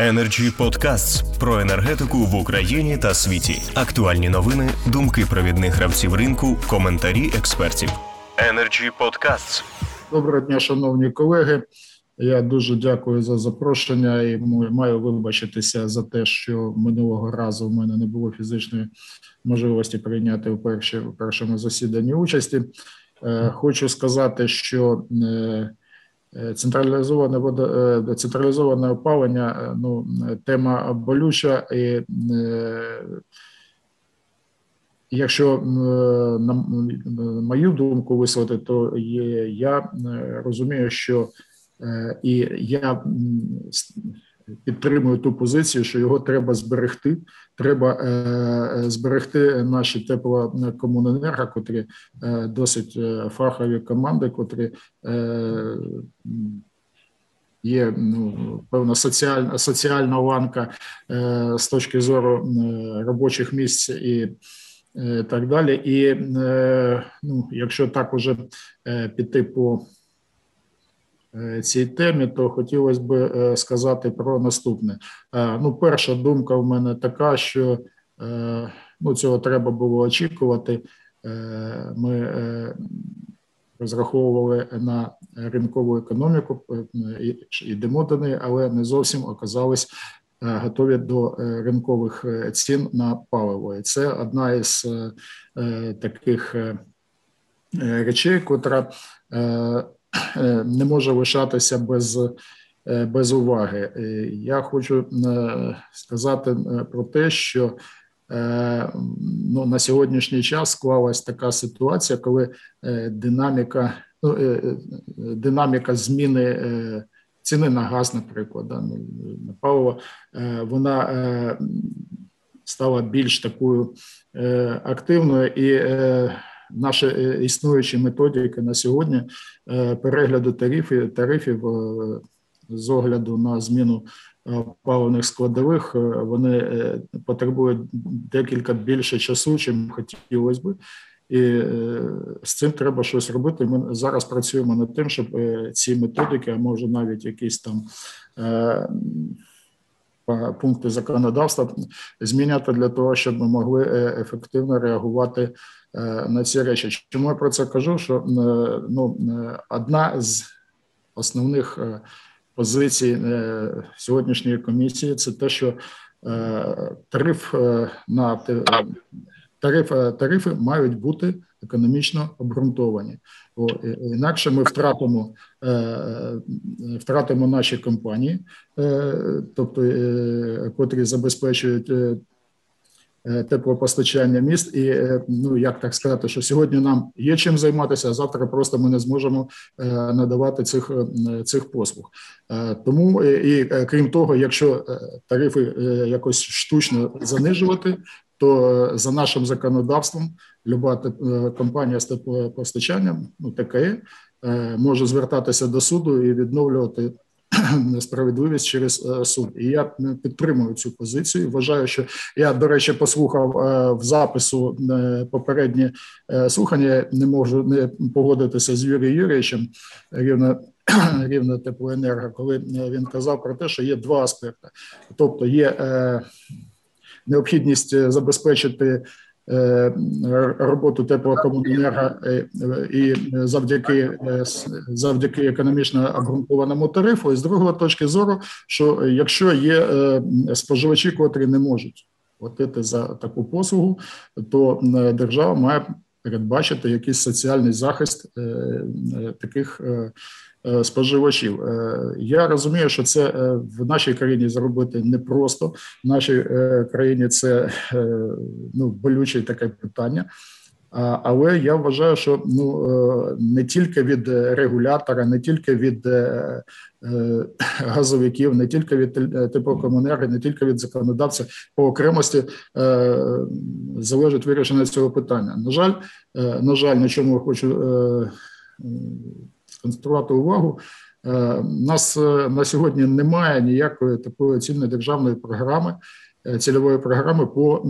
Energy Podcasts про енергетику в Україні та світі. Актуальні новини, думки провідних гравців ринку, коментарі експертів. Energy Podcasts. Доброго дня, шановні колеги. Я дуже дякую за запрошення і маю вибачитися за те, що минулого разу в мене не було фізичної можливості прийняти перші, першому засіданні участі. Е, хочу сказати, що е, централізоване водо, е, централізоване опалення ну тема болюча і Якщо на мою думку висловити, то я розумію, що і я підтримую ту позицію, що його треба зберегти. Треба е, зберегти наші теплокомуненерго, котрі е, досить е, фахові команди, котрі є ну, певна соціальна соціальна ланка з точки зору робочих місць і. Так далі, і ну, якщо так уже піти по Е, цій темі, то хотілося б е, сказати про наступне. Е, ну, перша думка в мене така, що ну, цього треба було очікувати. Ми розраховували на ринкову економіку, йдемо до неї, але не зовсім оказались готові до ринкових цін на паливо. І це одна із таких речей, котра Е, не може лишатися без е, без уваги. Я хочу е, сказати про те, що ну, на сьогоднішній час склалась така ситуація, коли динаміка ну, динаміка зміни ціни на газ, наприклад, ну, на паливо, вона стала більш такою активною і наші е, існуючі методики на сьогодні е, перегляду тарифів тарифів е, з огляду на зміну паливних складових, вони потребують декілька більше часу, чим хотілося би. І з цим треба щось робити. Ми зараз працюємо над тим, щоб ці методики, а може навіть якісь там пункти законодавства зміняти для того, щоб ми могли ефективно реагувати Е, на ці речі. Чому я про це кажу? Що е, ну е, одна з основних позицій сьогоднішньої комісії це те, що тариф на тариф, тарифи мають бути економічно обґрунтовані, бо інакше ми втратимо втратимо наші компанії, тобто котрі забезпечують Е, теплопостачання міст, і е, ну як так сказати, що сьогодні нам є чим займатися, а завтра просто ми не зможемо е, надавати цих цих послуг. Тому і крім того, якщо тарифи якось штучно занижувати, то за нашим законодавством люба компанія з теплопостачанням, ну таке, може звертатися до суду і відновлювати справедливість через е, суд. І я підтримую цю позицію. Вважаю, що я до речі послухав е, в запису е, попередні слухання. Не можу не погодитися з Юрієм Юрійовичем рівно. Рівно теплоенерго, коли він казав про те, що є два аспекти, тобто є е, необхідність забезпечити Е, роботу теплокомуненерго е, і завдяки е, завдяки економічно обґрунтованому тарифу, і з другої точки зору, що якщо є споживачі, котрі не можуть платити за таку послугу, то держава має передбачити якийсь соціальний захист таких Е, споживачів. Е, я розумію, що це е, в нашій країні зробити непросто. В нашій країні це ну болюче таке питання. Але я вважаю, що ну не тільки від регулятора, не тільки від газовиків, не тільки від теплокомунерги, не тільки від законодавця по окремості залежить вирішення цього питання. На жаль, на жаль, на чому хочу сконцентрувати увагу. Е, нас е, на сьогодні немає ніякої такої цільної державної програми, е, цільової програми по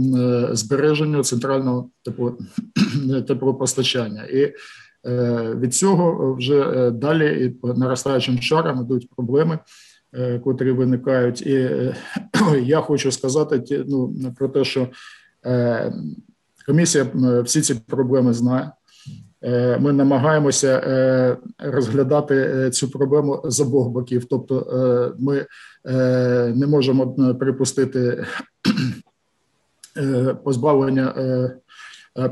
збереженню центрального теплопостачання. І від цього вже далі і по наростаючим шарам йдуть проблеми котрі виникають. І я хочу сказати ну, про те, що комісія всі ці проблеми знає. Е, Ми намагаємося е, розглядати е, цю проблему з обох боків. Тобто, ми не можемо припустити позбавлення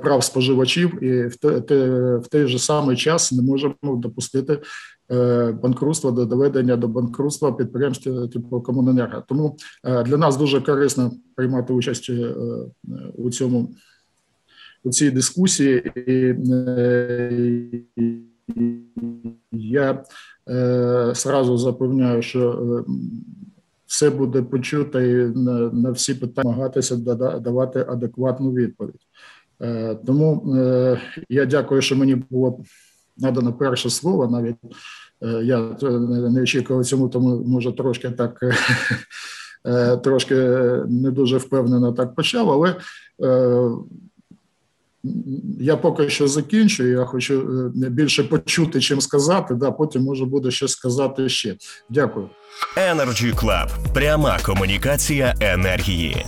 прав споживачів, і в той же самий час не можемо допустити банкрутства до доведення до банкрутства підприємств типу комуненерго. Тому для нас дуже корисно приймати участь у цьому у цій дискусії. І, е, я е, запевняю, що е, все буде почуто і на, на всі питання намагатися давати адекватну відповідь. Е, тому е, я дякую, що мені було надано перше слово. Навіть е, я не очікував цьому, тому може трошки так. е, е, Трошки не дуже впевнено так почав, але я поки що закінчу. Я хочу е, більше почути, чим сказати. Да, потім може буде щось сказати ще. Дякую. Energy Club. Пряма комунікація енергії.